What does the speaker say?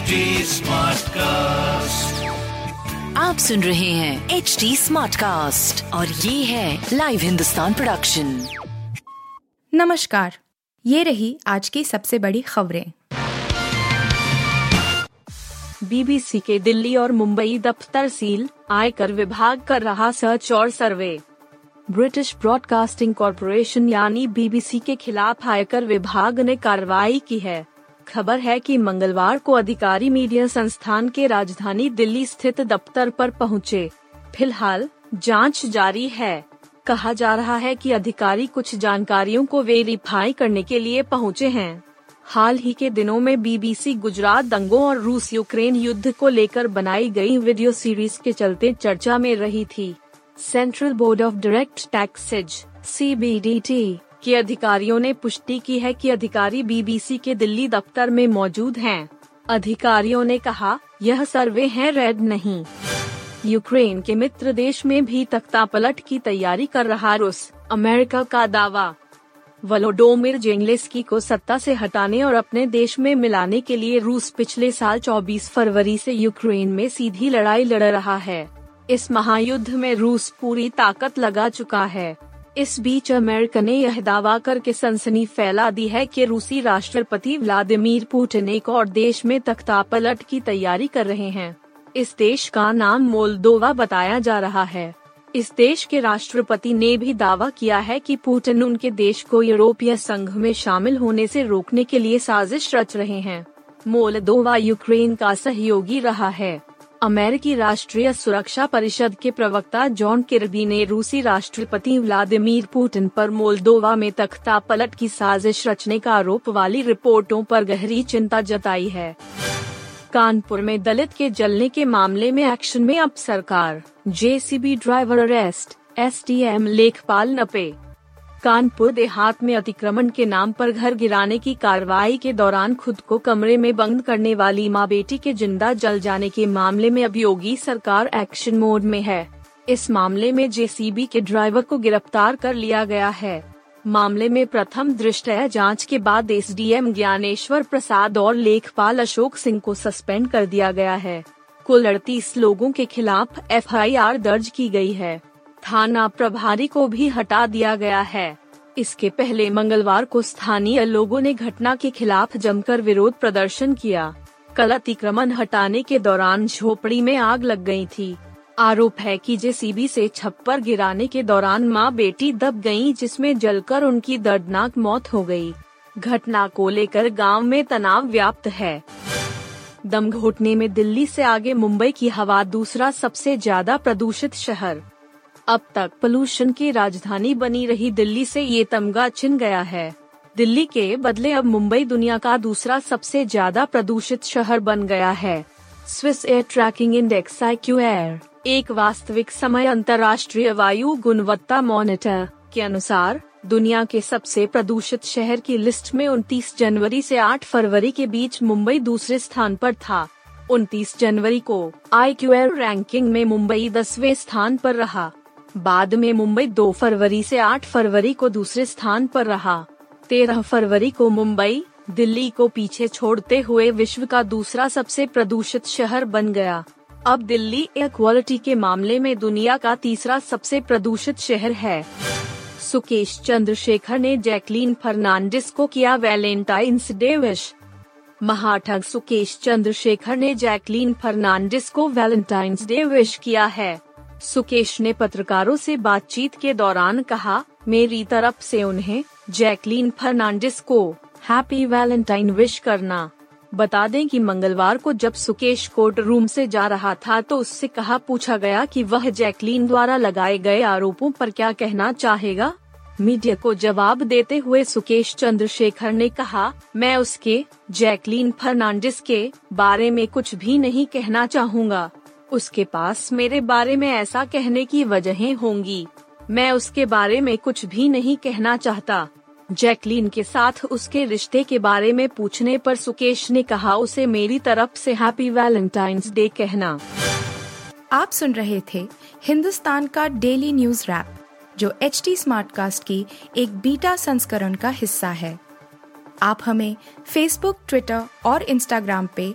HD Smartcast. आप सुन रहे हैं एच डी स्मार्ट कास्ट और ये है लाइव हिंदुस्तान प्रोडक्शन नमस्कार ये रही आज की सबसे बड़ी खबरें। बीबीसी के दिल्ली और मुंबई दफ्तर सील आयकर विभाग कर रहा सर्च और सर्वे ब्रिटिश ब्रॉडकास्टिंग कॉरपोरेशन यानी बीबीसी के खिलाफ आयकर विभाग ने कार्रवाई की है। खबर है कि मंगलवार को अधिकारी मीडिया संस्थान के राजधानी दिल्ली स्थित दफ्तर पर पहुँचे। फ़िलहाल, जाँच जारी है। कहा जा रहा है कि अधिकारी कुछ जानकारियों को वेरीफाई करने के लिए पहुँचे हैं। हाल ही के दिनों में बीबीसी गुजरात दंगों और रूस यूक्रेन युद्ध को लेकर बनाई गई वीडियो सीरीज़ के चलते चर्चा में रही थी। Central Board of Direct Taxes C के अधिकारियों ने पुष्टि की है कि अधिकारी बीबीसी के दिल्ली दफ्तर में मौजूद हैं। अधिकारियों ने कहा, यह सर्वे है रेड नहीं। यूक्रेन के मित्र देश में भी तख्ता पलट की तैयारी कर रहा रूस। अमेरिका का दावा, वलोडोमिर जेंगलेस्की को सत्ता से हटाने और अपने देश में मिलाने के लिए रूस पिछले साल 24 फरवरी से यूक्रेन में सीधी लड़ाई लड़ रहा है। इस महायुद्ध में रूस पूरी ताकत लगा चुका है। इस बीच अमेरिका ने यह दावा करके सनसनी फैला दी है कि रूसी राष्ट्रपति व्लादिमीर पुतिन एक और देश में तख्ता पलट की तैयारी कर रहे हैं। इस देश का नाम मोल्दोवा बताया जा रहा है। इस देश के राष्ट्रपति ने भी दावा किया है कि पुतिन उनके देश को यूरोपीय संघ में शामिल होने से रोकने के लिए साजिश रच रहे हैं। मोल्दोवा यूक्रेन का सहयोगी रहा है। अमेरिकी राष्ट्रीय सुरक्षा परिषद के प्रवक्ता जॉन किर्बी ने रूसी राष्ट्रपति व्लादिमीर पुतिन पर मोल्दोवा में तख्ता पलट की साजिश रचने का आरोप वाली रिपोर्टों पर गहरी चिंता जताई है। कानपुर में दलित के जलने के मामले में एक्शन में अब सरकार। जेसीबी ड्राइवर अरेस्ट, एसडीएम लेखपाल नपे। कानपुर देहात में अतिक्रमण के नाम पर घर गिराने की कार्रवाई के दौरान खुद को कमरे में बंद करने वाली माँ बेटी के ज़िंदा जल जाने के मामले में अब योगी सरकार एक्शन मोड में है। इस मामले में जेसीबी के ड्राइवर को गिरफ़्तार कर लिया गया है। मामले में प्रथम दृष्टया जाँच के बाद एस एसडीएम ज्ञानेश्वर प्रसाद और लेखपाल अशोक सिंह को सस्पेंड कर दिया गया है। कुल अड़तीस लोगों के खिलाफ एफआईआर दर्ज की गई है। थाना प्रभारी को भी हटा दिया गया है। इसके पहले मंगलवार को स्थानीय लोगों ने घटना के खिलाफ जमकर विरोध प्रदर्शन किया। कल अतिक्रमण हटाने के दौरान झोपड़ी में आग लग गई थी। आरोप है कि जेसीबी से छप्पर गिराने के दौरान माँ बेटी दब गईं, जिसमें जलकर उनकी दर्दनाक मौत हो गई। घटना को लेकर गाँव में तनाव व्याप्त है। दम घोटने में दिल्ली से आगे मुंबई की हवा दूसरा सबसे ज़्यादा प्रदूषित शहर। अब तक पोल्यूशन की राजधानी बनी रही दिल्ली से ये तमगा छिन गया है। दिल्ली के बदले अब मुंबई दुनिया का दूसरा सबसे ज़्यादा प्रदूषित शहर बन गया है। Swiss air tracking index I Q Air, एक वास्तविक समय अंतर्राष्ट्रीय वायु गुणवत्ता मॉनिटर के अनुसार, दुनिया के सबसे प्रदूषित शहर की लिस्ट में 29 जनवरी से 8 फरवरी के बीच मुंबई दूसरे स्थान पर था। 29 जनवरी को आई रैंकिंग में मुंबई दसवें स्थान पर रहा। बाद में मुंबई 2 फरवरी से 8 फरवरी को दूसरे स्थान पर रहा। 13 फरवरी को मुंबई, दिल्ली को पीछे छोड़ते हुए विश्व का दूसरा सबसे प्रदूषित शहर बन गया। अब दिल्ली एयर क्वालिटी के मामले में दुनिया का तीसरा सबसे प्रदूषित शहर है। सुकेश चंद्रशेखर ने जैकलीन फर्नांडिस को किया वैलेंटाइंस डे विश। महाठग सुकेश चंद्रशेखर ने जैकलीन फर्नांडिस को वैलेंटाइंस डे विश किया है। सुकेश ने पत्रकारों से बातचीत के दौरान कहा, मेरी तरफ़ से उन्हें जैकलीन फर्नांडिस को हैप्पी वैलेंटाइन विश करना। बता दें कि मंगलवार को जब सुकेश कोर्ट रूम से जा रहा था तो उससे कहा, पूछा गया कि वह जैकलीन द्वारा लगाए गए आरोपों पर क्या कहना चाहेगा। मीडिया को जवाब देते हुए सुकेश चंद्रशेखर ने कहा, मैं उसके जैकलीन फर्नांडिस के बारे में कुछ भी नहीं कहना चाहूँगा। उसके पास मेरे बारे में ऐसा कहने की वजहें होंगी। मैं उसके बारे में कुछ भी नहीं कहना चाहता। जैकलीन के साथ उसके रिश्ते के बारे में पूछने पर सुकेश ने कहा, उसे मेरी तरफ़ से हैप्पी वैलेंटाइंस डे कहना। आप सुन रहे थे हिंदुस्तान का डेली न्यूज़ रैप, जो एच टी स्मार्ट कास्ट की एक बीटा संस्करण का हिस्सा है। आप हमें फेसबुक ट्विटर और इंस्टाग्राम पे